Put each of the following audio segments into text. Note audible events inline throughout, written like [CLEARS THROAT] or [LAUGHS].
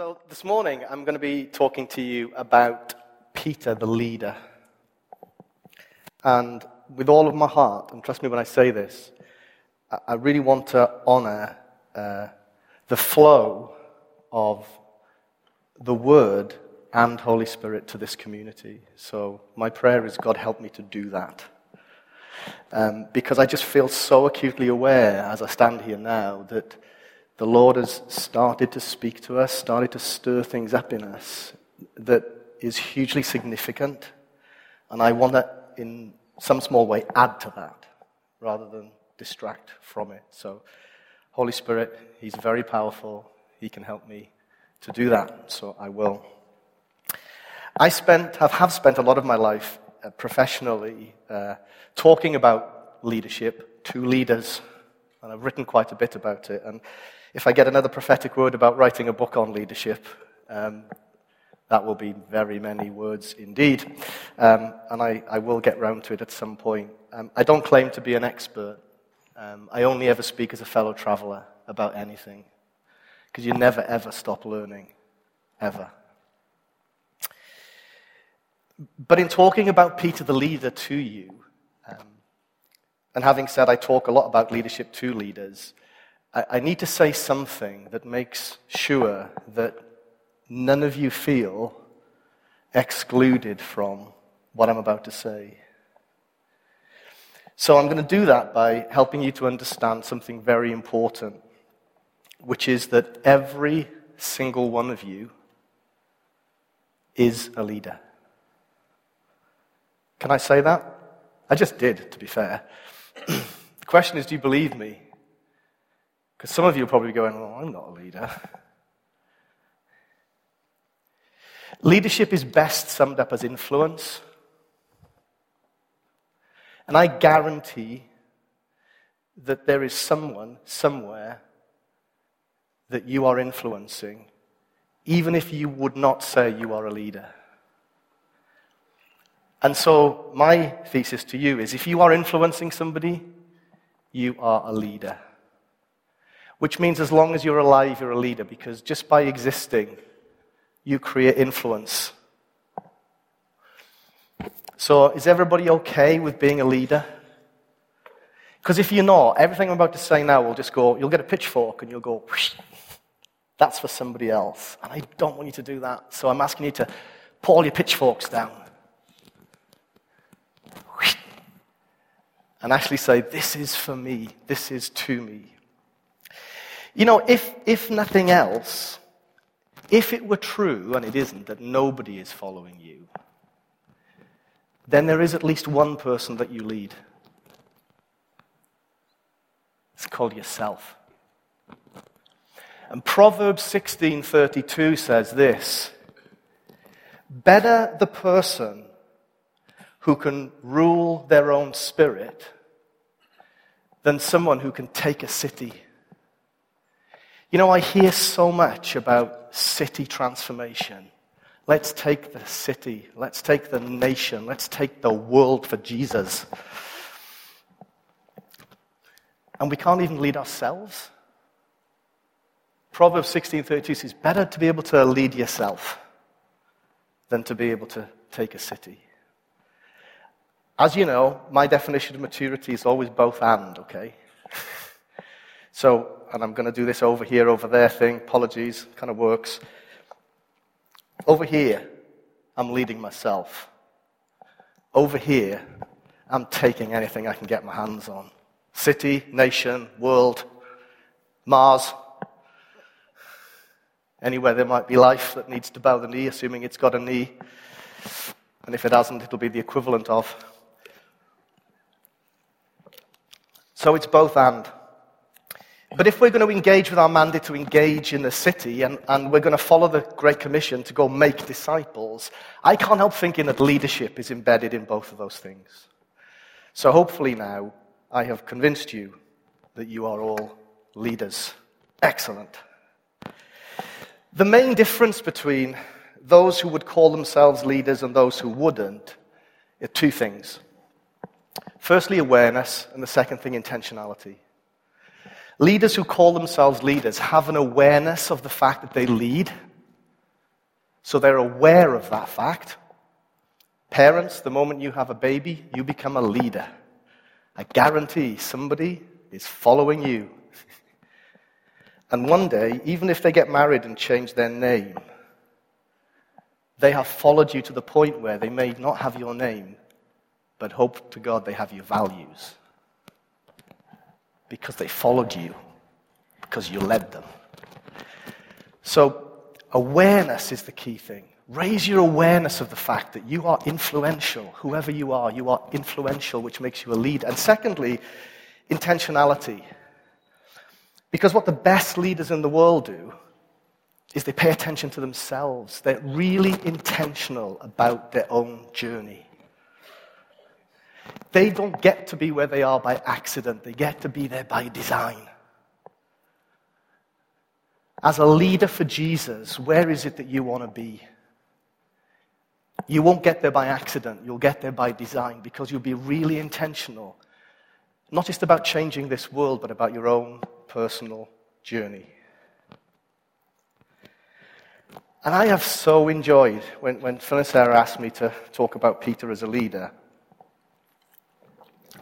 So, this morning I'm going to be talking to you about Peter the leader. And with all of my heart, and trust me when I say this, I really want to honor uh, the flow of the Word and Holy Spirit to this community. So, my prayer is God help me to do that. Um, because I just feel so acutely aware as I stand here now that the Lord has started to speak to us, started to stir things up in us that is hugely significant. And I want to, in some small way, add to that rather than distract from it. So, Holy Spirit, He's very powerful. He can help me to do that. So I will. I spent, have, have spent a lot of my life uh, professionally uh, talking about leadership to leaders. And I've written quite a bit about it. And if I get another prophetic word about writing a book on leadership, um, that will be very many words indeed. Um, and I, I, will get round to it at some point. Um, I don't claim to be an expert. Um, I only ever speak as a fellow traveler about anything. Because you never, ever stop learning. Ever. But in talking about Peter the leader to you, um, and having said I talk a lot about leadership to leaders, I, I need to say something that makes sure that none of you feel excluded from what I'm about to say. So I'm going to do that by helping you to understand something very important, which is that every single one of you is a leader. Can I say that? I just did, to be fair. [CLEARS THROAT] the question is do you believe me? Because some of you are probably going, well, I'm not a leader. Leadership is best summed up as influence. And I guarantee that there is someone somewhere that you are influencing, even if you would not say you are a leader. And so, my thesis to you is if you are influencing somebody, you are a leader which means as long as you're alive, you're a leader, because just by existing, you create influence. So, is everybody okay with being a leader? Because if you're not, everything I'm about to say now will just go, you'll get a pitchfork and you'll go, that's for somebody else. And I don't want you to do that. So I'm asking you to put all your pitchforks down. And actually say, this is for me. This is to me. You know, if, if nothing else, if it were true, and it isn't, that nobody is following you, then there is at least one person that you lead. It's called yourself. And Proverbs 16:32 says this: Better the person who can rule their own spirit than someone who can take a city. You know, I hear so much about city transformation. Let's take the city, let's take the nation, let's take the world for Jesus. And we can't even lead ourselves. Proverbs 16:32 says, "Better to be able to lead yourself than to be able to take a city." As you know, my definition of maturity is always both and, okay? [LAUGHS] so and I'm going to do this over here, over there thing. Apologies, kind of works. Over here, I'm leading myself. Over here, I'm taking anything I can get my hands on city, nation, world, Mars, anywhere there might be life that needs to bow the knee, assuming it's got a knee. And if it hasn't, it'll be the equivalent of. So it's both and. But if we're going to engage with our mandate to engage in the city and, and we're going to follow the Great Commission to go make disciples, I can't help thinking that leadership is embedded in both of those things. So hopefully now I have convinced you that you are all leaders. Excellent. The main difference between those who would call themselves leaders and those who wouldn't are two things. Firstly, awareness, and the second thing, intentionality. Leaders who call themselves leaders have an awareness of the fact that they lead, So they're aware of that fact. Parents, the moment you have a baby, you become a leader. I guarantee somebody is following you. and one day, even if they get married and change their name, they have followed you to the point where they may not have your name, but hope to God they have your values. Because they followed you, because you led them. So, awareness is the key thing. Raise your awareness of the fact that you are influential. Whoever you are, you are influential, which makes you a leader. And secondly, intentionality. Because what the best leaders in the world do is they pay attention to themselves. They're really intentional about their own journey. They don't get to be where they are by accident, they get to be there by design. As a leader for Jesus, where is it that you want to be? You won't get there by accident, you'll get there by design because you'll be really intentional. Not just about changing this world, but about your own personal journey. And I have so enjoyed when, when Sarah asked me to talk about Peter as a leader.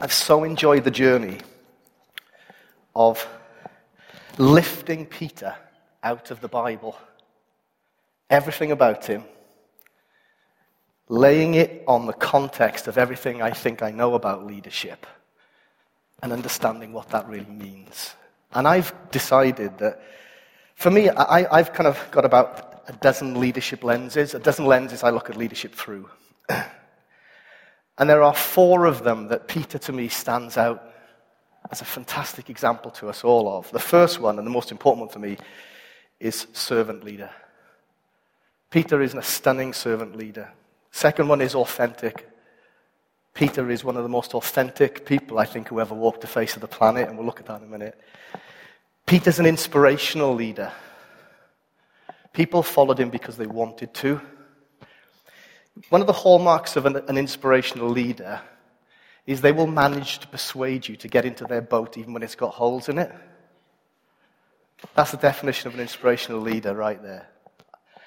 I've so enjoyed the journey of lifting Peter out of the Bible, everything about him, laying it on the context of everything I think I know about leadership, and understanding what that really means. And I've decided that, for me, I, have kind of got about a dozen leadership lenses, a dozen lenses I look at leadership through. [CLEARS THROAT] and there are four of them that Peter, to me, stands out as a fantastic example to us all of. The first one, and the most important one for me, is servant leader. Peter is a stunning servant leader. Second one is authentic. Peter is one of the most authentic people I think who ever walked the face of the planet, and we'll look at that in a minute. Peter's an inspirational leader. People followed him because they wanted to. One of the hallmarks of an, an, inspirational leader is they will manage to persuade you to get into their boat even when it's got holes in it. That's the definition of an inspirational leader right there.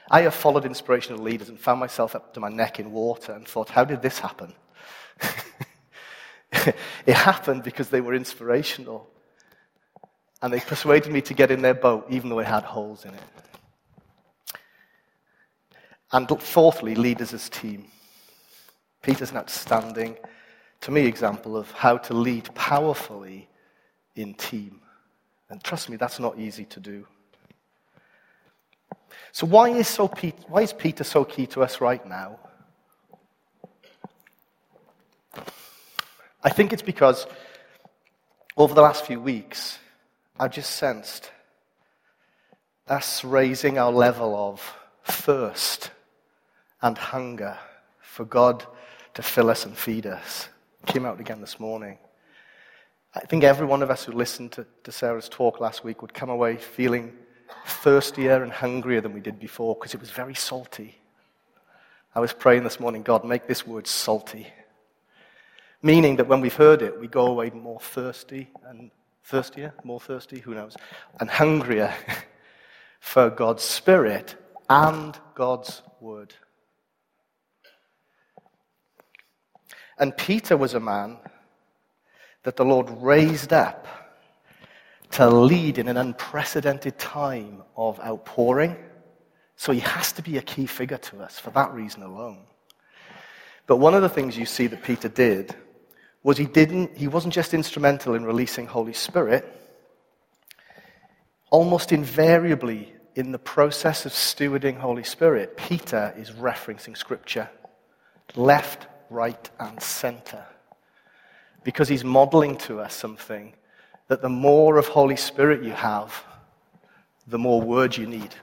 I have followed inspirational leaders and found myself up to my neck in water and thought, how did this happen? [LAUGHS] it happened because they were inspirational. And they persuaded me to get in their boat even though it had holes in it. And fourthly, leaders as team. Peter's an outstanding, to me, example of how to lead powerfully in team. And trust me, that's not easy to do. So, why is, so Pete, why is Peter so key to us right now? I think it's because over the last few weeks, I've just sensed us raising our level of thirst and hunger for God to fill us and feed us. Came out again this morning. I think every one of us who listened to, to Sarah's talk last week would come away feeling thirstier and hungrier than we did before because it was very salty. I was praying this morning, God, make this word salty. Meaning that when we've heard it, we go away more thirsty and thirstier, more thirsty, who knows, and hungrier [LAUGHS] for God's Spirit and God's Word. And Peter was a man that the Lord raised up to lead in an unprecedented time of outpouring. So he has to be a key figure to us for that reason alone. But one of the things you see that Peter did was he didn't he wasn't just instrumental in releasing Holy Spirit. Almost invariably in the process of stewarding Holy Spirit, Peter is referencing scripture left right, and center. Because he's modeling to us something that the more of Holy Spirit you have, the more word you need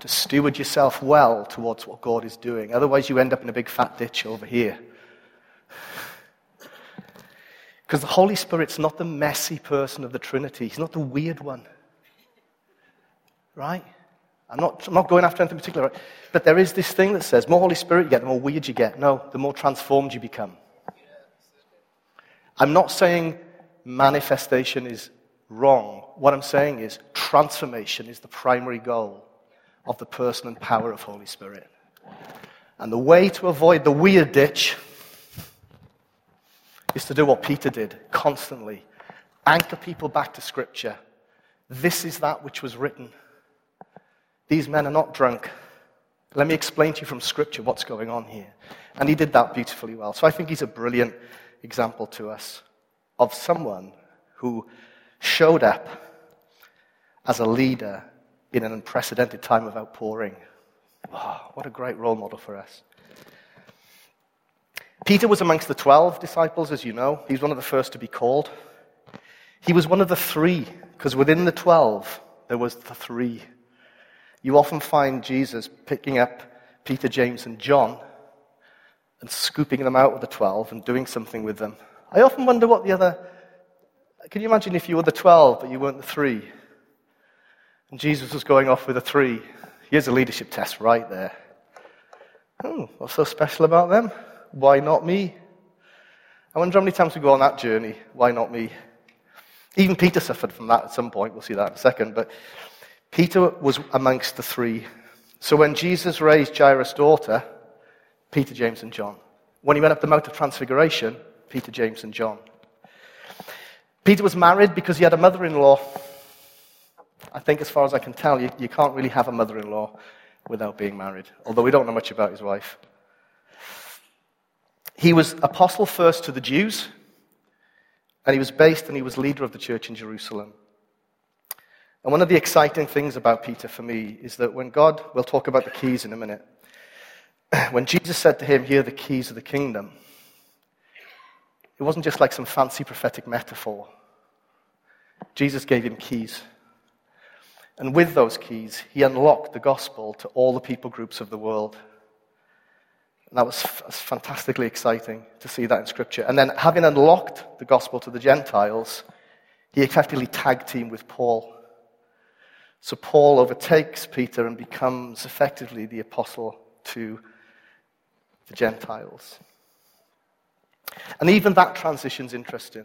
to steward yourself well towards what God is doing. Otherwise, you end up in a big fat ditch over here. Because the Holy Spirit's not the messy person of the Trinity, He's not the weird one. Right? I'm not, I'm not going after anything particular, but there is this thing that says more Holy Spirit you get, the more weird you get. No, the more transformed you become. I'm not saying manifestation is wrong. What I'm saying is transformation is the primary goal. of the person and power of Holy Spirit. And the way to avoid the weird ditch is to do what Peter did constantly anchor people back to Scripture. This is that which was written. These men are not drunk. Let me explain to you from Scripture what's going on here. And he did that beautifully well. So I think he's a brilliant example to us of someone who showed up as a leader in an unprecedented time of outpouring. Oh, what a great role model for us. Peter was amongst the 12 disciples, as you know. He was one of the first to be called. He was one of the three, because within the 12, there was the three. You often find Jesus picking up Peter, James, and John and scooping them out with the 12 and doing something with them. I often wonder what the other. Can you imagine if you were the 12 but you weren't the three? And Jesus was going off with a three. Here's a leadership test right there. Oh, what's so special about them? Why not me? I wonder how many times we go on that journey. Why not me? Even Peter suffered from that at some point. We'll see that in a second. But Peter was amongst the three. So when Jesus raised Jairus' daughter, Peter, James, and John. When he went up the Mount of Transfiguration, Peter, James, and John. Peter was married because he had a mother in law I think, as far as I can tell, you, you can't really have a mother in law without being married, although we don't know much about his wife. He was apostle first to the Jews, and he was based and he was leader of the church in Jerusalem. And one of the exciting things about Peter for me is that when God, we'll talk about the keys in a minute, [CLEARS THROAT] when Jesus said to him, Here are the keys of the kingdom, it wasn't just like some fancy prophetic metaphor. Jesus gave him keys. And with those keys, he unlocked the gospel to all the people groups of the world. And that was, was fantastically exciting to see that in Scripture. And then, having unlocked the gospel to the Gentiles, he effectively tag teamed with Paul. So Paul overtakes Peter and becomes effectively the apostle to the Gentiles. And even that transition's interesting.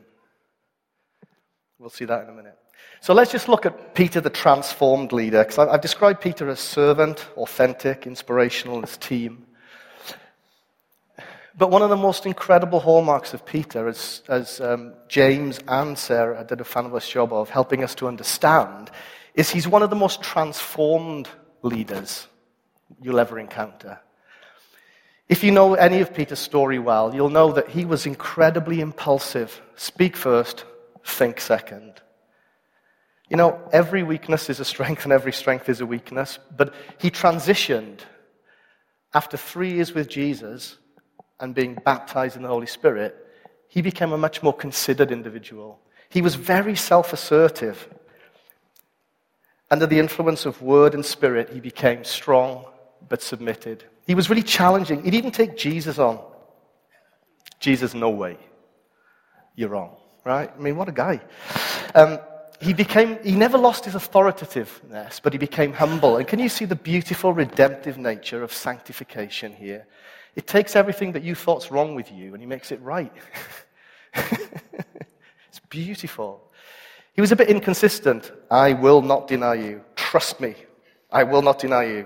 We'll see that in a minute. So let's just look at Peter, the transformed leader, because I've described Peter as servant, authentic, inspirational, as team. But one of the most incredible hallmarks of Peter, as, as um, James and Sarah did a fabulous job of helping us to understand, is he's one of the most transformed leaders you'll ever encounter. If you know any of Peter's story well, you'll know that he was incredibly impulsive. Speak first, think second. You know, every weakness is a strength and every strength is a weakness. But he transitioned after three years with Jesus and being baptized in the Holy Spirit. He became a much more considered individual. He was very self assertive. Under the influence of word and spirit, he became strong but submitted. He was really challenging. He'd even take Jesus on. Jesus, no way. You're wrong, right? I mean, what a guy. Um, he became, he never lost his authoritativeness, but he became humble. And can you see the beautiful redemptive nature of sanctification here? It takes everything that you thought's wrong with you and he makes it right. [LAUGHS] it's beautiful. He was a bit inconsistent. I will not deny you. Trust me. I will not deny you.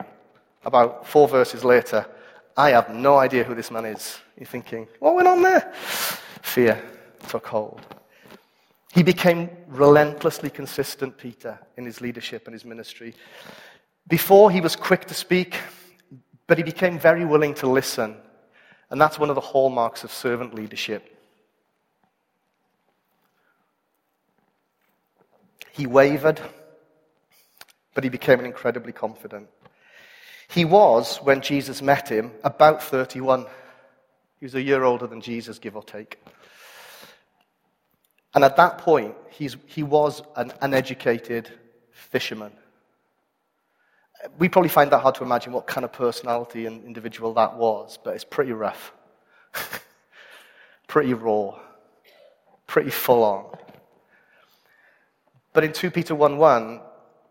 About four verses later, I have no idea who this man is. You're thinking, what went on there? Fear took hold. He became relentlessly consistent, Peter, in his leadership and his ministry. Before, he was quick to speak, but he became very willing to listen. And that's one of the hallmarks of servant leadership. He wavered, but he became incredibly confident. He was, when Jesus met him, about 31. He was a year older than Jesus, give or take. And at that point, he's, he was an uneducated fisherman. We probably find that hard to imagine what kind of personality and individual that was, but it's pretty rough, [LAUGHS] pretty raw, pretty full on. But in 2 Peter 1 1,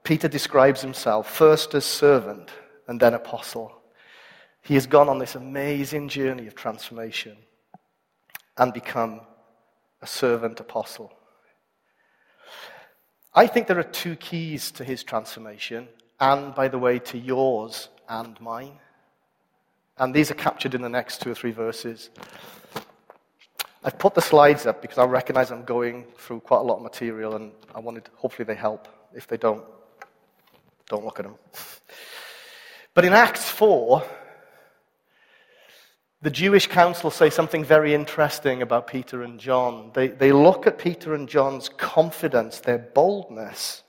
Peter describes himself first as servant and then apostle. He has gone on this amazing journey of transformation and become a servant apostle. I think there are two keys to his transformation, and, by the way, to yours and mine. And these are captured in the next two or three verses. I've put the slides up because I recognize I'm going through quite a lot of material and I wanted, hopefully, they help. If they don't, don't look at them. But in Acts 4, the Jewish council say something very interesting about Peter and John. They, they look at Peter and John's confidence, their boldness,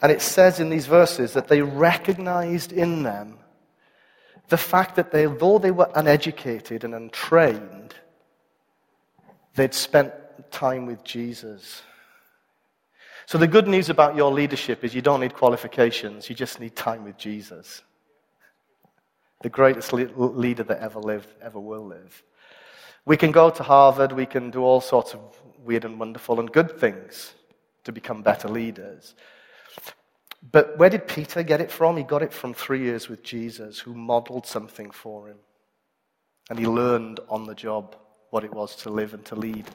and it says in these verses that they recognized in them the fact that they, though they were uneducated and untrained, they'd spent time with Jesus. So, the good news about your leadership is you don't need qualifications, you just need time with Jesus. The greatest leader that ever lived, ever will live. We can go to Harvard, we can do all sorts of weird and wonderful and good things to become better leaders. But where did Peter get it from? He got it from three years with Jesus, who modeled something for him. And he learned on the job what it was to live and to lead.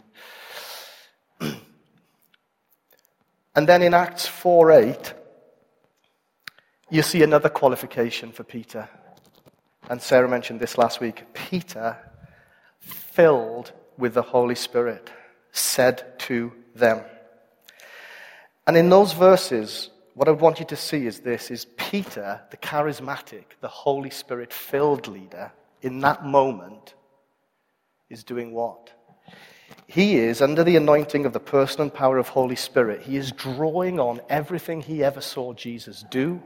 [CLEARS THROAT] and then in Acts 4 8, you see another qualification for Peter. And Sarah mentioned this last week. Peter, filled with the Holy Spirit, said to them. And in those verses, what I want you to see is this is Peter, the charismatic, the Holy Spirit filled leader, in that moment is doing what? He is, under the anointing of the person and power of Holy Spirit, he is drawing on everything he ever saw Jesus do,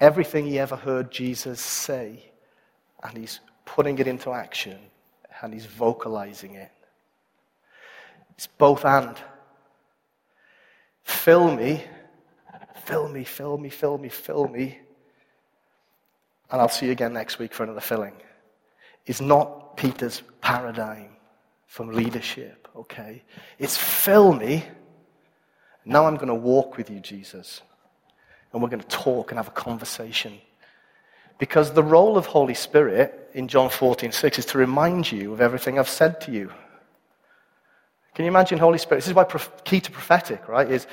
everything he ever heard Jesus say, and he's putting it into action and he's vocalizing it. It's both and. Fill me, fill me, fill me, fill me, fill me. And I'll see you again next week for another filling. Is not Peter's paradigm from leadership, okay? It's fill me. Now I'm going to walk with you, Jesus. And we're going to talk and have a conversation. Because the role of Holy Spirit in John 14, 6 is to remind you of everything I've said to you. Can you imagine Holy Spirit? This is why key to prophetic, right? Is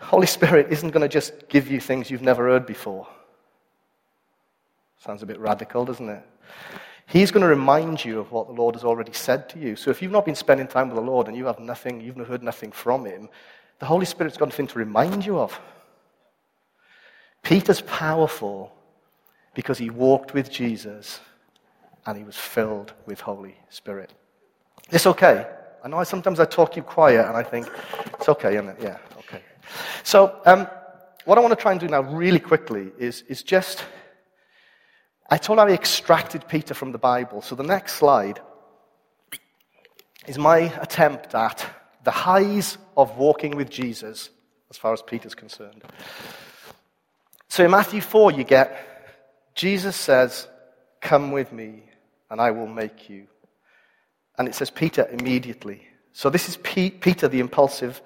Holy Spirit isn't going to just give you things you've never heard before. Sounds a bit radical, doesn't it? He's going to remind you of what the Lord has already said to you. So if you've not been spending time with the Lord and you have nothing, you've heard nothing from Him, the Holy Spirit's got nothing to remind you of. Peter's powerful because he walked with Jesus and he was filled with Holy Spirit. It's okay. I know sometimes I talk you quiet and I think, it's okay, isn't it? Yeah, okay. So, um, what I want to try and do now, really quickly, is, is just. I told how I extracted Peter from the Bible. So, the next slide is my attempt at the highs of walking with Jesus, as far as Peter's concerned. So, in Matthew 4, you get Jesus says, Come with me, and I will make you. And it says Peter immediately. So this is Peter, the impulsive,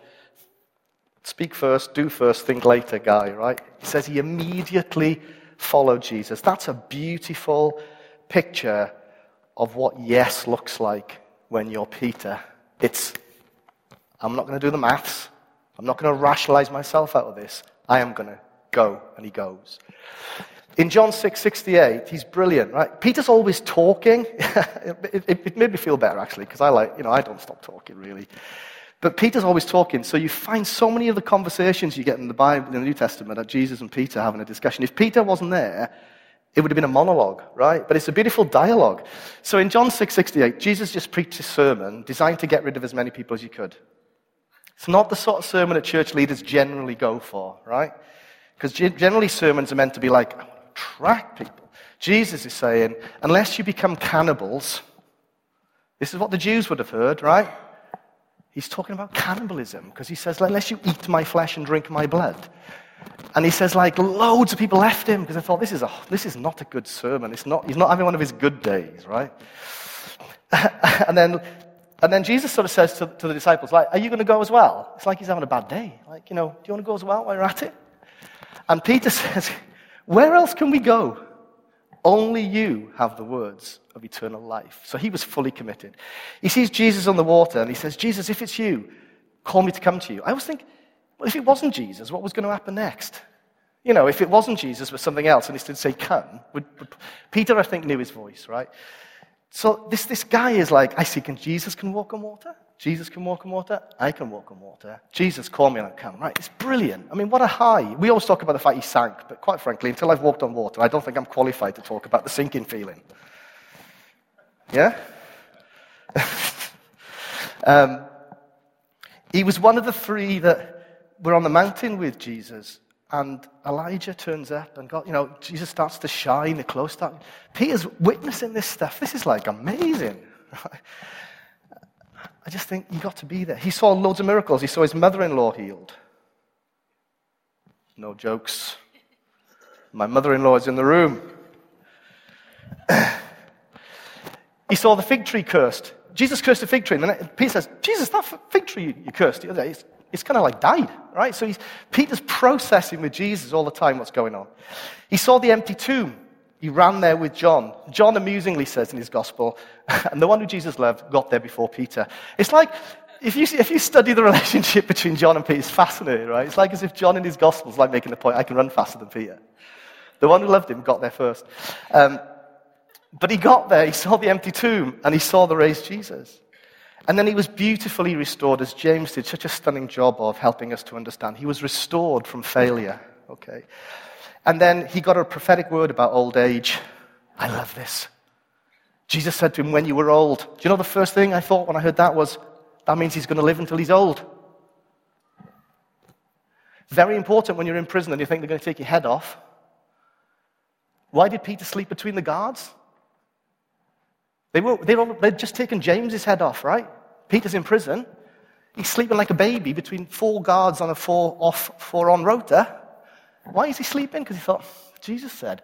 speak first, do first, think later guy, right? He says he immediately followed Jesus. That's a beautiful picture of what yes looks like when you're Peter. It's, I'm not going to do the maths. I'm not going to rationalize myself out of this. I am going to go. And he goes. In John 6 68, he's brilliant, right? Peter's always talking. [LAUGHS] it, it, it, made me feel better, actually, because I like, you know, I don't stop talking, really. But Peter's always talking, so you find so many of the conversations you get in the Bible, in the New Testament, of Jesus and Peter having a discussion. If Peter wasn't there, it would have been a monologue, right? But it's a beautiful dialogue. So in John 6 68, Jesus just preached a sermon designed to get rid of as many people as you could. It's not the sort of sermon that church leaders generally go for, right? Because generally sermons are meant to be like, attract people. Jesus is saying, unless you become cannibals, this is what the Jews would have heard, right? He's talking about cannibalism because he says, unless you eat my flesh and drink my blood. And he says, like, loads of people left him because they thought, this is, a, this is not a good sermon. It's not, he's not having one of his good days, right? [LAUGHS] and, then, and then Jesus sort of says to, to the disciples, like, are you going to go as well? It's like he's having a bad day. Like, you know, do you want to go as well while you're at it? And Peter [LAUGHS] says, where else can we go? Only you have the words of eternal life. So he was fully committed. He sees Jesus on the water and he says, Jesus, if it's you, call me to come to you. I always think, well, if it wasn't Jesus, what was going to happen next? You know, if it wasn't Jesus, but something else, and he did say, come, would, would, Peter, I think, knew his voice, right? So this, this guy is like, I see, can Jesus can walk on water? Jesus can walk on water. I can walk on water. Jesus, call me and I'll come. Right? It's brilliant. I mean, what a high. We always talk about the fact he sank, but quite frankly, until I've walked on water, I don't think I'm qualified to talk about the sinking feeling. Yeah? [LAUGHS] um, he was one of the three that were on the mountain with Jesus and Elijah turns up, and God, you know, Jesus starts to shine, the clothes start. Peter's witnessing this stuff. This is like amazing. [LAUGHS] I just think you got to be there. He saw loads of miracles. He saw his mother in law healed. No jokes. My mother in law is in the room. [CLEARS THROAT] he saw the fig tree cursed. Jesus cursed the fig tree. And Peter says, Jesus, that fig tree you cursed the it's kind of like died, right? So Peter's processing with Jesus all the time what's going on. He saw the empty tomb. He ran there with John. John amusingly says in his gospel, [LAUGHS] and the one who Jesus loved got there before Peter. It's like, if you, if you study the [LAUGHS] relationship between John and Peter, it's fascinating, right? It's like as if John in his gospel is like making the point, I can run faster than Peter. The one who loved him got there first. Um, but he got there, he saw the empty tomb, and he saw the raised Jesus. And then he was beautifully restored, as James did such a stunning job of helping us to understand. He was restored from failure, okay? And then he got a prophetic word about old age. I love this. Jesus said to him, When you were old. Do you know the first thing I thought when I heard that was, that means he's going to live until he's old. Very important when you're in prison and you think they're going to take your head off. Why did Peter sleep between the guards? They were, they were, they'd just taken James's head off, right? Peter's in prison. He's sleeping like a baby between four guards on a four off, four on rota. Why is he sleeping? Because he thought, Jesus said,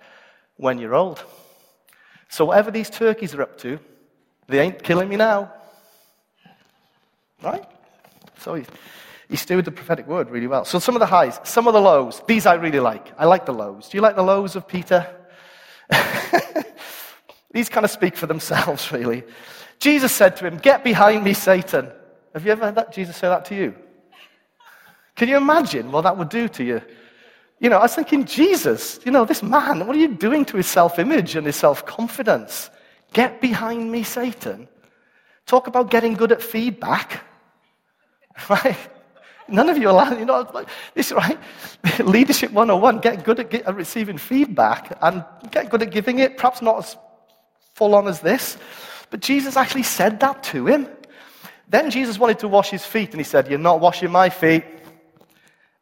when you're old. So whatever these turkeys are up to, they ain't killing me now. Right? So he, he stewarded the prophetic word really well. So some of the highs, some of the lows. These I really like. I like the lows. Do you like the lows of Peter? [LAUGHS] These kind of speak for themselves, [LAUGHS] really. Jesus said to him, Get behind me, Satan. Have you ever heard that? Jesus say that to you? Can you imagine what that would do to you? You know, I was thinking, Jesus, you know, this man, what are you doing to his self image and his self confidence? Get behind me, Satan. Talk about getting good at feedback. [LAUGHS] Right? None of you are, you know, like this, right? [LAUGHS] Leadership 101, get good at, at receiving feedback and get good at giving it, perhaps not as full on as this. But Jesus actually said that to him. Then Jesus wanted to wash his feet, and he said, You're not washing my feet.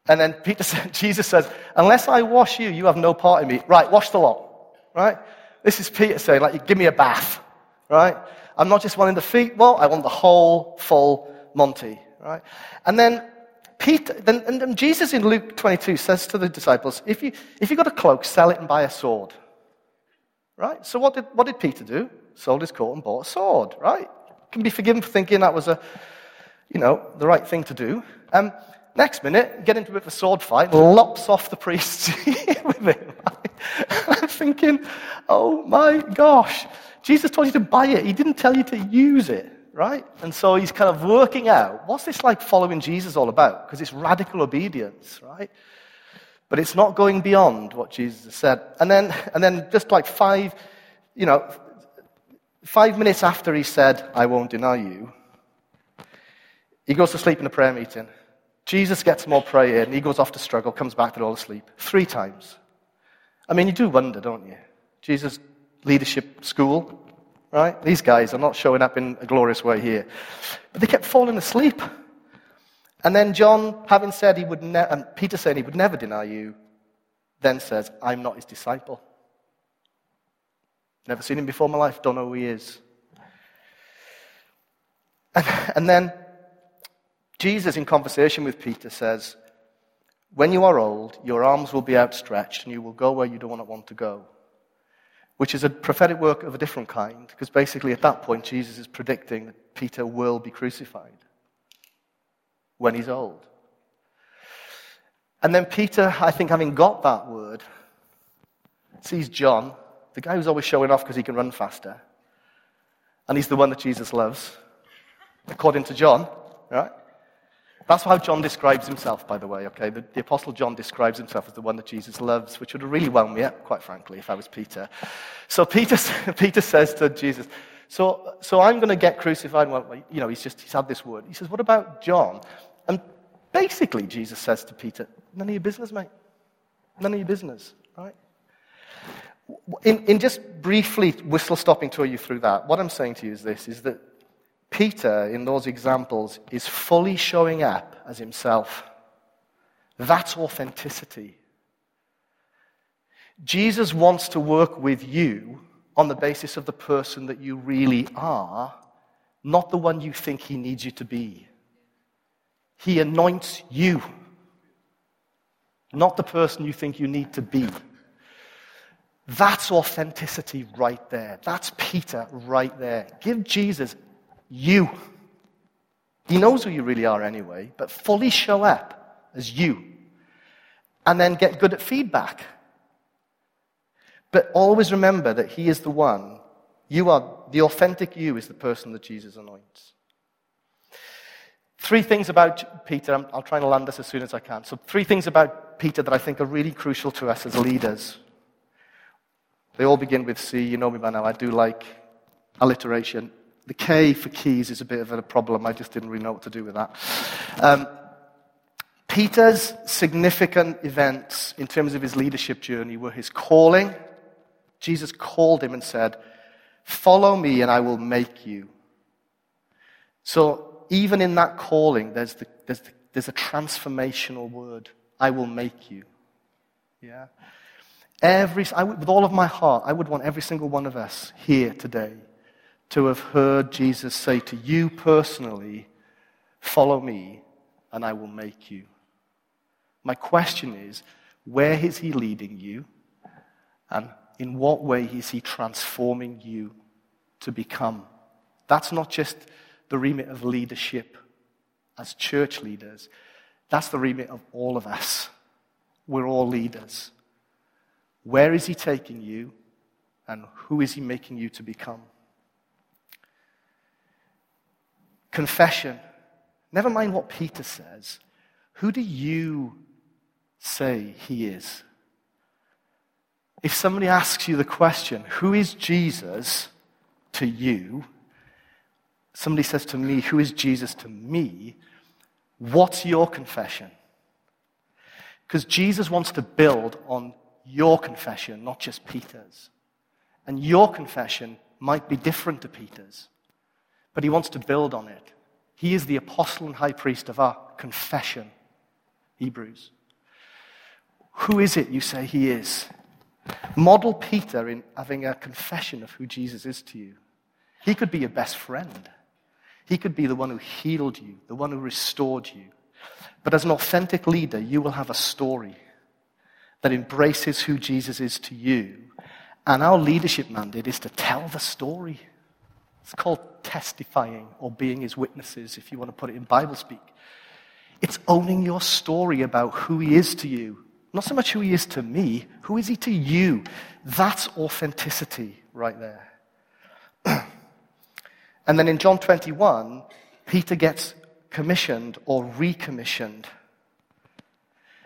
And then Peter [LAUGHS] said, Jesus says, Unless I wash you, you have no part in me. Right, wash the lot. Right? This is Peter saying, like, give me a bath. Right? I'm not just wanting the feet, well, I want the whole, full Monty. Right? And then Peter, then, and Jesus in Luke 22 says to the disciples, if you, if you've got a cloak, sell it and buy a sword. Right? So what did, what did Peter do? Sold his coat and bought a sword, right? Can be forgiven for thinking that was a, you know, the right thing to do. Um, next minute, get into a bit of a sword fight, lops off the priest's [LAUGHS] with him. I'm [LAUGHS] thinking, oh my gosh, Jesus told you to buy it. He didn't tell you to use it, right? And so he's kind of working out what's this like following Jesus all about? Because it's radical obedience, right? But it's not going beyond what Jesus said. And then, and then just like five, you know, five minutes after he said, I won't deny you, he goes to sleep in a prayer meeting. Jesus gets more prayer and he goes off to struggle, comes back, they're all asleep. Three times. I mean, you do wonder, don't you? Jesus' leadership school, right? These guys are not showing up in a glorious way here. But they kept falling asleep. And then John, having said he would never, and Peter saying he would never deny you, then says, I'm not his disciple. Never seen him before in my life, don't know who he is. And, and then Jesus, in conversation with Peter, says, When you are old, your arms will be outstretched and you will go where you don't want to go. Which is a prophetic work of a different kind, because basically at that point, Jesus is predicting that Peter will be crucified when he's old. And then Peter, I think, having got that word, sees John, the guy who's always showing off because he can run faster. And he's the one that Jesus loves, according to John, right? That's how John describes himself, by the way, okay? The, the, Apostle John describes himself as the one that Jesus loves, which would have really wound me up, quite frankly, if I was Peter. So Peter, [LAUGHS] Peter says to Jesus, so, so I'm going to get crucified. Well, you know, he's just, he's had this word. He says, what about John? And basically, Jesus says to Peter, none of your business, mate. None of your business, right? In, in just briefly whistle stopping to you through that, what I'm saying to you is this, is that Peter, in those examples, is fully showing up as himself. That's authenticity. Jesus wants to work with you on the basis of the person that you really are, not the one you think he needs you to be. He anoints you, not the person you think you need to be. That's authenticity right there. That's Peter right there. Give Jesus you. He knows who you really are anyway, but fully show up as you. And then get good at feedback. But always remember that He is the one. You are, the authentic you is the person that Jesus anoints. Three things about Peter. I'll try and land this as soon as I can. So, three things about Peter that I think are really crucial to us as leaders. They all begin with C. You know me by now. I do like alliteration. The K for keys is a bit of a problem. I just didn't really know what to do with that. Um, Peter's significant events in terms of his leadership journey were his calling. Jesus called him and said, Follow me and I will make you. So even in that calling, there's, the, there's, the, there's a transformational word I will make you. Yeah? Every, I, with all of my heart, I would want every single one of us here today to have heard Jesus say to you personally, Follow me, and I will make you. My question is, where is he leading you? And in what way is he transforming you to become? That's not just the remit of leadership as church leaders, that's the remit of all of us. We're all leaders. Where is he taking you, and who is he making you to become? Confession. Never mind what Peter says. Who do you say he is? If somebody asks you the question, who is Jesus to you? Somebody says to me, who is Jesus to me? What's your confession? Because Jesus wants to build on your confession, not just Peter's. And your confession might be different to Peter's but he wants to build on it. He is the apostle and high priest of our confession, Hebrews. Who is it you say he is? Model Peter in having a confession of who Jesus is to you. He could be your best friend. He could be the one who healed you, the one who restored you. But as an authentic leader, you will have a story that embraces who Jesus is to you. And our leadership mandate is to tell the story. It's called testifying or being his witnesses, if you want to put it in Bible speak. It's owning your story about who he is to you. Not so much who he is to me, who is he to you? That's authenticity right there. And then in John 21, Peter gets commissioned or recommissioned.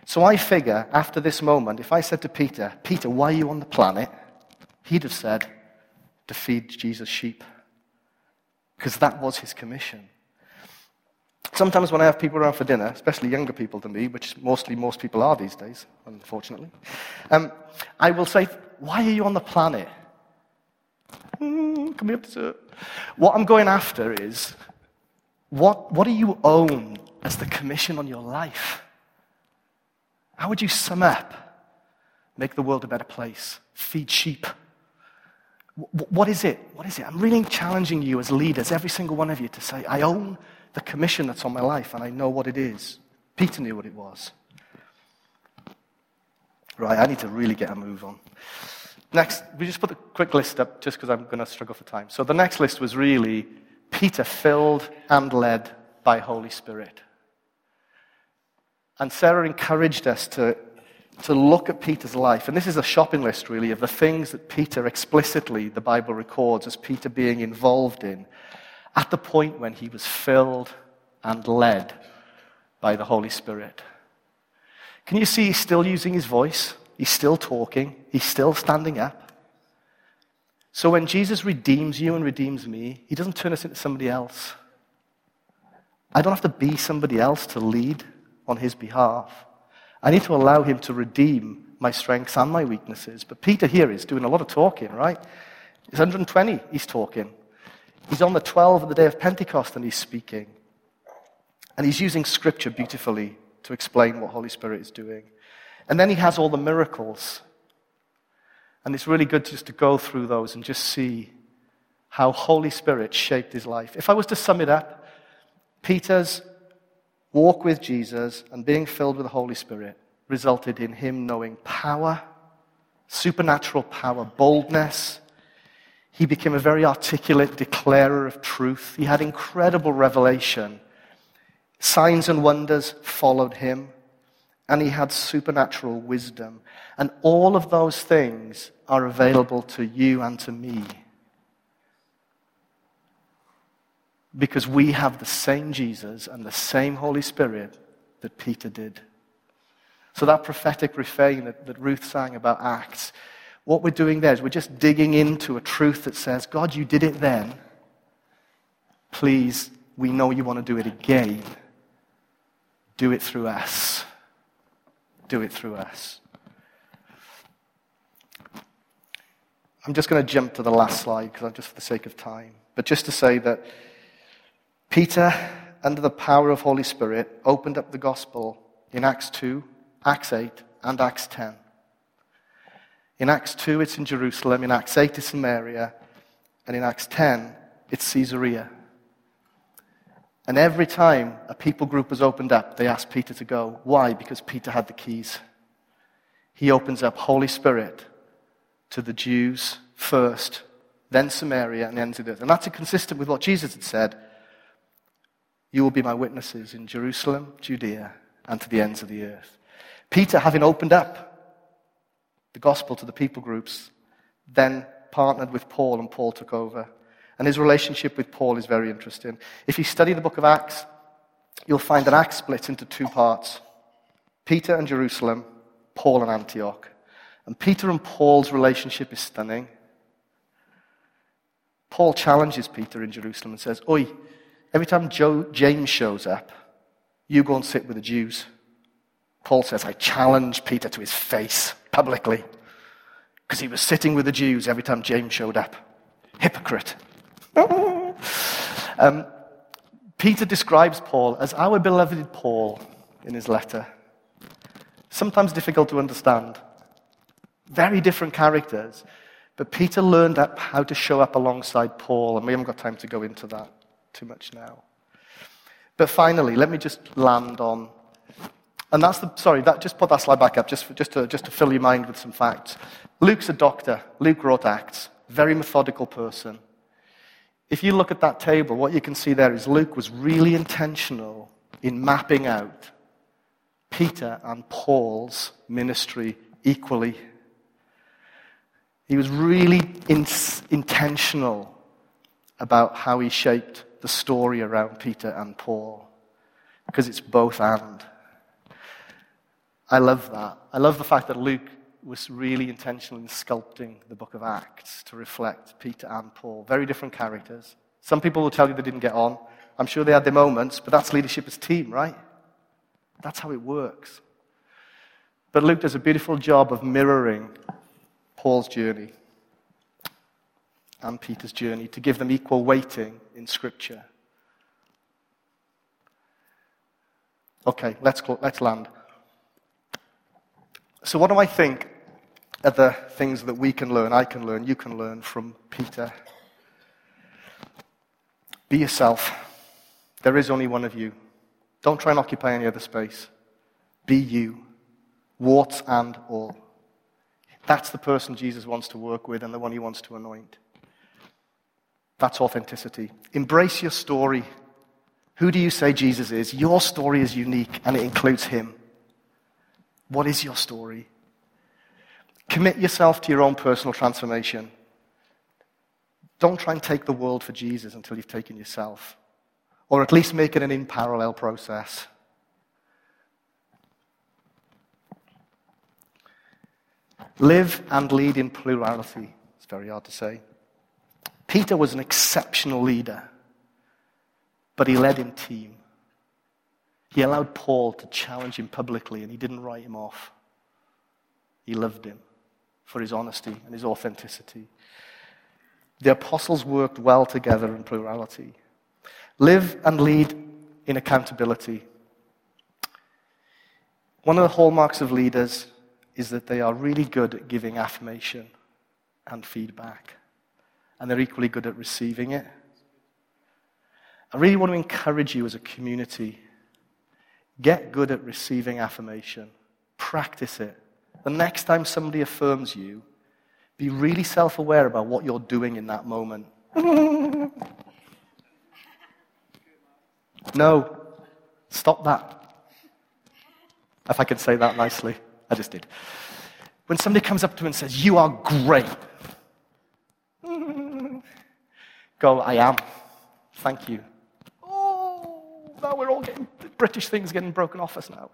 So I figure after this moment, if I said to Peter, Peter, why are you on the planet? He'd have said, to feed Jesus' sheep because that was his commission. Sometimes when I have people around for dinner, especially younger people than me, which mostly most people are these days, unfortunately, um, I will say, Why are you on the planet? Mm, here, sir. What I'm going after is, what, what do you own as the commission on your life? How would you sum up? Make the world a better place, feed sheep, what is it? What is it? I'm really challenging you as leaders, every single one of you, to say, I own the commission that's on my life and I know what it is. Peter knew what it was. Right, I need to really get a move on. Next, we just put a quick list up just because I'm going to struggle for time. So the next list was really Peter filled and led by Holy Spirit. And Sarah encouraged us to to look at Peter's life. And this is a shopping list, really, of the things that Peter explicitly, the Bible records as Peter being involved in at the point when he was filled and led by the Holy Spirit. Can you see he's still using his voice? He's still talking. He's still standing up. So when Jesus redeems you and redeems me, he doesn't turn us into somebody else. I don't have to be somebody else to lead on his behalf. I need to allow him to redeem my strengths and my weaknesses. But Peter here is doing a lot of talking, right? He's 120, he's talking. He's on the 12 of the day of Pentecost and he's speaking. And he's using scripture beautifully to explain what Holy Spirit is doing. And then he has all the miracles. And it's really good just to go through those and just see how Holy Spirit shaped his life. If I was to sum it up, Peter's walk with Jesus and being filled with the Holy Spirit resulted in him knowing power, supernatural power, boldness. He became a very articulate declarer of truth. He had incredible revelation Signs and wonders followed him, and he had supernatural wisdom. And all of those things are available to you and to me. Because we have the same Jesus and the same Holy Spirit that Peter did. So, that prophetic refrain that, that Ruth sang about Acts, what we're doing there is we're just digging into a truth that says, God, you did it then. Please, we know you want to do it again. Do it through us. Do it through us. I'm just going to jump to the last slide because I'm just for the sake of time. But just to say that Peter, under the power of Holy Spirit, opened up the gospel in Acts 2, Acts 8, and Acts 10. In Acts 2, it's in Jerusalem. In Acts 8, it's Samaria. And in Acts 10, it's Caesarea. And every time a people group was opened up, they asked Peter to go. Why? Because Peter had the keys. He opens up Holy Spirit to the Jews first, then Samaria, and to the earth. And that's consistent with what Jesus had said. You will be my witnesses in Jerusalem, Judea, and to the ends of the earth. Peter, having opened up the gospel to the people groups, then partnered with Paul, and Paul took over. And his relationship with Paul is very interesting. If you study the book of Acts, you'll find that Acts splits into two parts Peter and Jerusalem, Paul and Antioch. And Peter and Paul's relationship is stunning. Paul challenges Peter in Jerusalem and says, Oi, every time Joe, James shows up, you go and sit with the Jews. Paul says, I challenge Peter to his face publicly because he was sitting with the Jews every time James showed up. Hypocrite. [LAUGHS] um, Peter describes Paul as our beloved Paul in his letter. Sometimes difficult to understand. Very different characters. But Peter learned how to show up alongside Paul, and we haven't got time to go into that too much now. But finally, let me just land on, and that's the, sorry, that, just put that slide back up, just, for, just, to, just to fill your mind with some facts. Luke's a doctor. Luke wrote Acts. Very methodical person. If you look at that table, what you can see there is Luke was really intentional in mapping out Peter and Paul's ministry equally. He was really in- intentional about how he shaped the story around Peter and Paul because it's both and. I love that. I love the fact that Luke was really intentional in sculpting the book of Acts to reflect Peter and Paul. Very different characters. Some people will tell you they didn't get on. I'm sure they had their moments, but that's leadership as team, right? That's how it works. But Luke does a beautiful job of mirroring Paul's journey and Peter's journey to give them equal weighting in Scripture. Okay, let's, let's land. So, what do I think the things that we can learn, I can learn, you can learn from Peter? Be yourself. There is only one of you. Don't try and occupy any other space. Be you, warts and all. That's the person Jesus wants to work with and the one he wants to anoint. That's authenticity. Embrace your story. Who do you say Jesus is? Your story is unique and it includes him. What is your story? Commit yourself to your own personal transformation. Don't try and take the world for Jesus until you've taken yourself, or at least make it an in parallel process. Live and lead in plurality. It's very hard to say. Peter was an exceptional leader, but he led in team. He allowed Paul to challenge him publicly, and he didn't write him off. He loved him for his honesty and his authenticity. The apostles worked well together in plurality. Live and lead in accountability. One of the hallmarks of leaders is that they are really good at giving affirmation and feedback, and they're equally good at receiving it. I really want to encourage you as a community get good at receiving affirmation, practice it. The next time somebody affirms you, be really self aware about what you're doing in that moment. no, stop that. If I could say that nicely, I just did. When somebody comes up to you and says, You are great, go, I am. Thank you. Oh, now we're all getting British things getting broken off us now.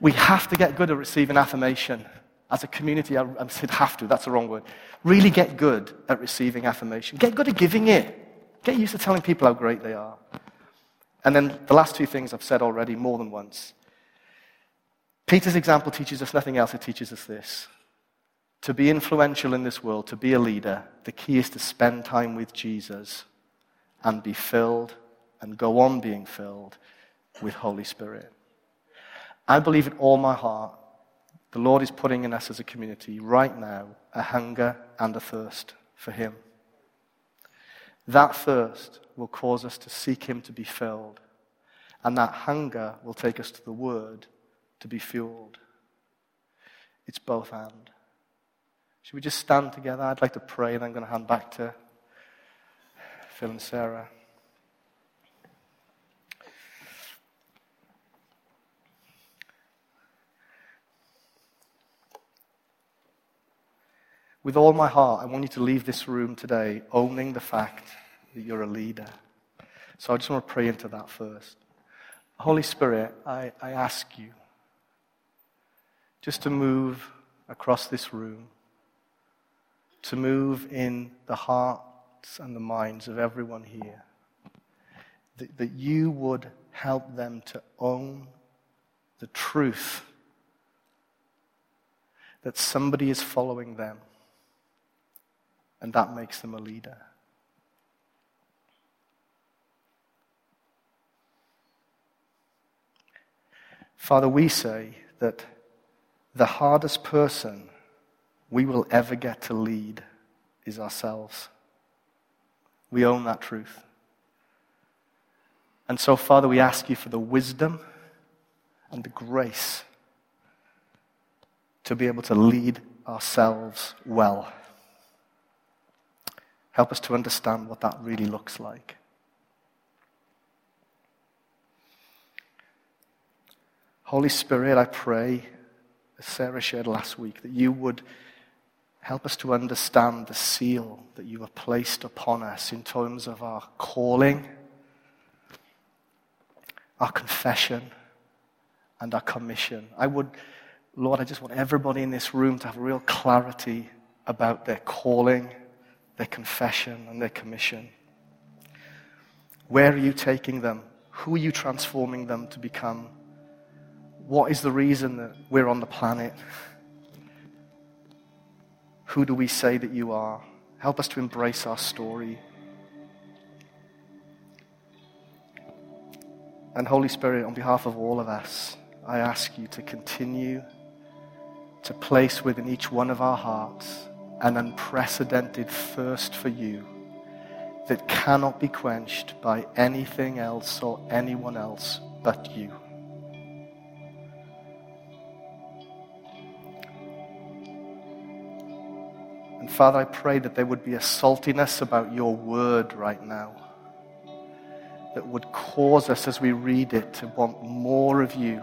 We have to get good at receiving affirmation. As a community, I, I said have to, that's the wrong word. Really get good at receiving affirmation. Get good at giving it. Get used to telling people how great they are. And then the last two things I've said already more than once. Peter's example teaches us nothing else, it teaches us this. To be influential in this world, to be a leader, the key is to spend time with Jesus and be filled and go on being filled with Holy Spirit. I believe in all my heart the Lord is putting in us as a community right now a hunger and a thirst for Him. That thirst will cause us to seek Him to be filled, and that hunger will take us to the Word to be fueled. It's both and. Should we just stand together? I'd like to pray, and I'm going to hand back to Phil and Sarah. With all my heart, I want you to leave this room today owning the fact that you're a leader. So I just want to pray into that first. Holy Spirit, I, I ask you just to move across this room, to move in the hearts and the minds of everyone here, that, that you would help them to own the truth that somebody is following them and that makes them a leader. Father, we say that the hardest person we will ever get to lead is ourselves. We own that truth. And so, Father, we ask you for the wisdom and the grace to be able to lead ourselves well. Help us to understand what that really looks like. Holy Spirit, I pray, as Sarah shared last week, that you would help us to understand the seal that you have placed upon us in terms of our calling, our confession, and our commission. I would, Lord, I just want everybody in this room to have real clarity about their calling their confession and their commission. Where are you taking them? Who are you transforming them to become? What is the reason that we're on the planet? Who do we say that you are? Help us to embrace our story. And Holy Spirit, on behalf of all of us, I ask you to continue to place within each one of our hearts an unprecedented thirst for you that cannot be quenched by anything else or anyone else but you. And Father, I pray that there would be a saltiness about your word right now that would cause us as we read it to want more of you,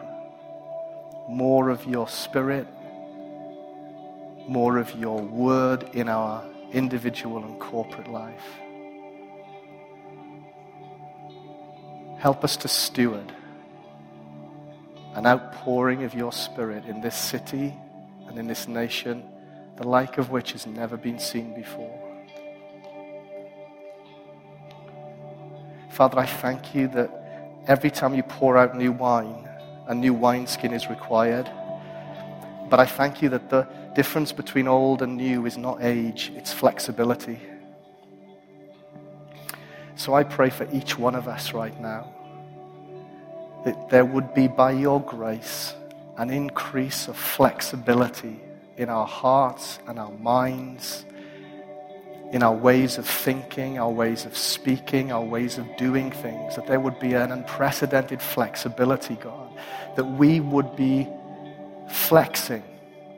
more of your spirit, more of your word in our individual and corporate life. Help us to steward an outpouring of your spirit in this city and in this nation, the like of which has never been seen before. Father, I thank you that every time you pour out new wine, a new wineskin is required. But I thank you that the difference between old and new is not age, it's flexibility. So I pray for each one of us right now that there would be, by your grace, an increase of flexibility in our hearts and our minds, in our ways of thinking, our ways of speaking, our ways of doing things, that there would be an unprecedented flexibility, God, that we would be flexing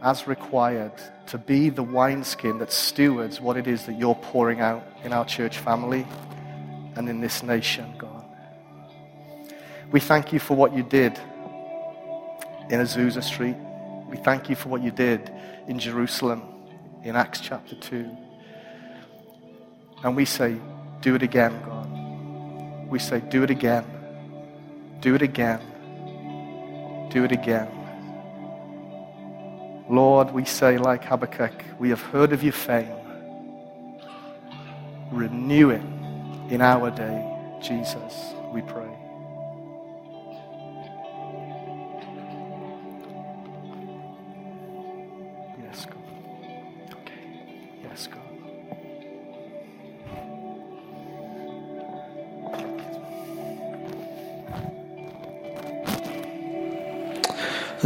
as required to be the wineskin that stewards what it is that you're pouring out in our church family and in this nation, God. We thank you for what you did in Azusa Street. We thank you for what you did in Jerusalem in Acts chapter 2. And we say, do it again, God. We say, do it again. Do it again. Do it again. Lord, we say, like Habakkuk, we have heard of your fame. Renew it in our day, Jesus, we pray.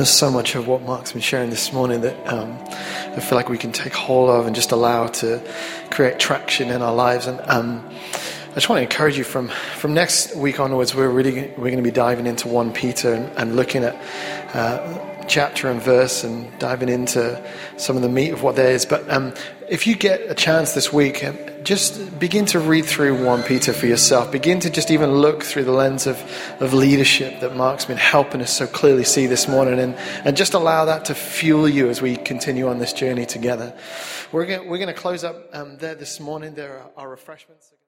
There's so much of what Mark's been sharing this morning that um, I feel like we can take hold of and just allow to create traction in our lives. And um, I just want to encourage you from, from next week onwards, we're really we're going to be diving into 1 Peter and, and looking at uh, chapter and verse and diving into some of the meat of what there is. But um, if you get a chance this week, um, just begin to read through 1 Peter for yourself. Begin to just even look through the lens of, of leadership that Mark's been helping us so clearly see this morning and, and just allow that to fuel you as we continue on this journey together. We're going we're to close up um, there this morning. There are, are refreshments.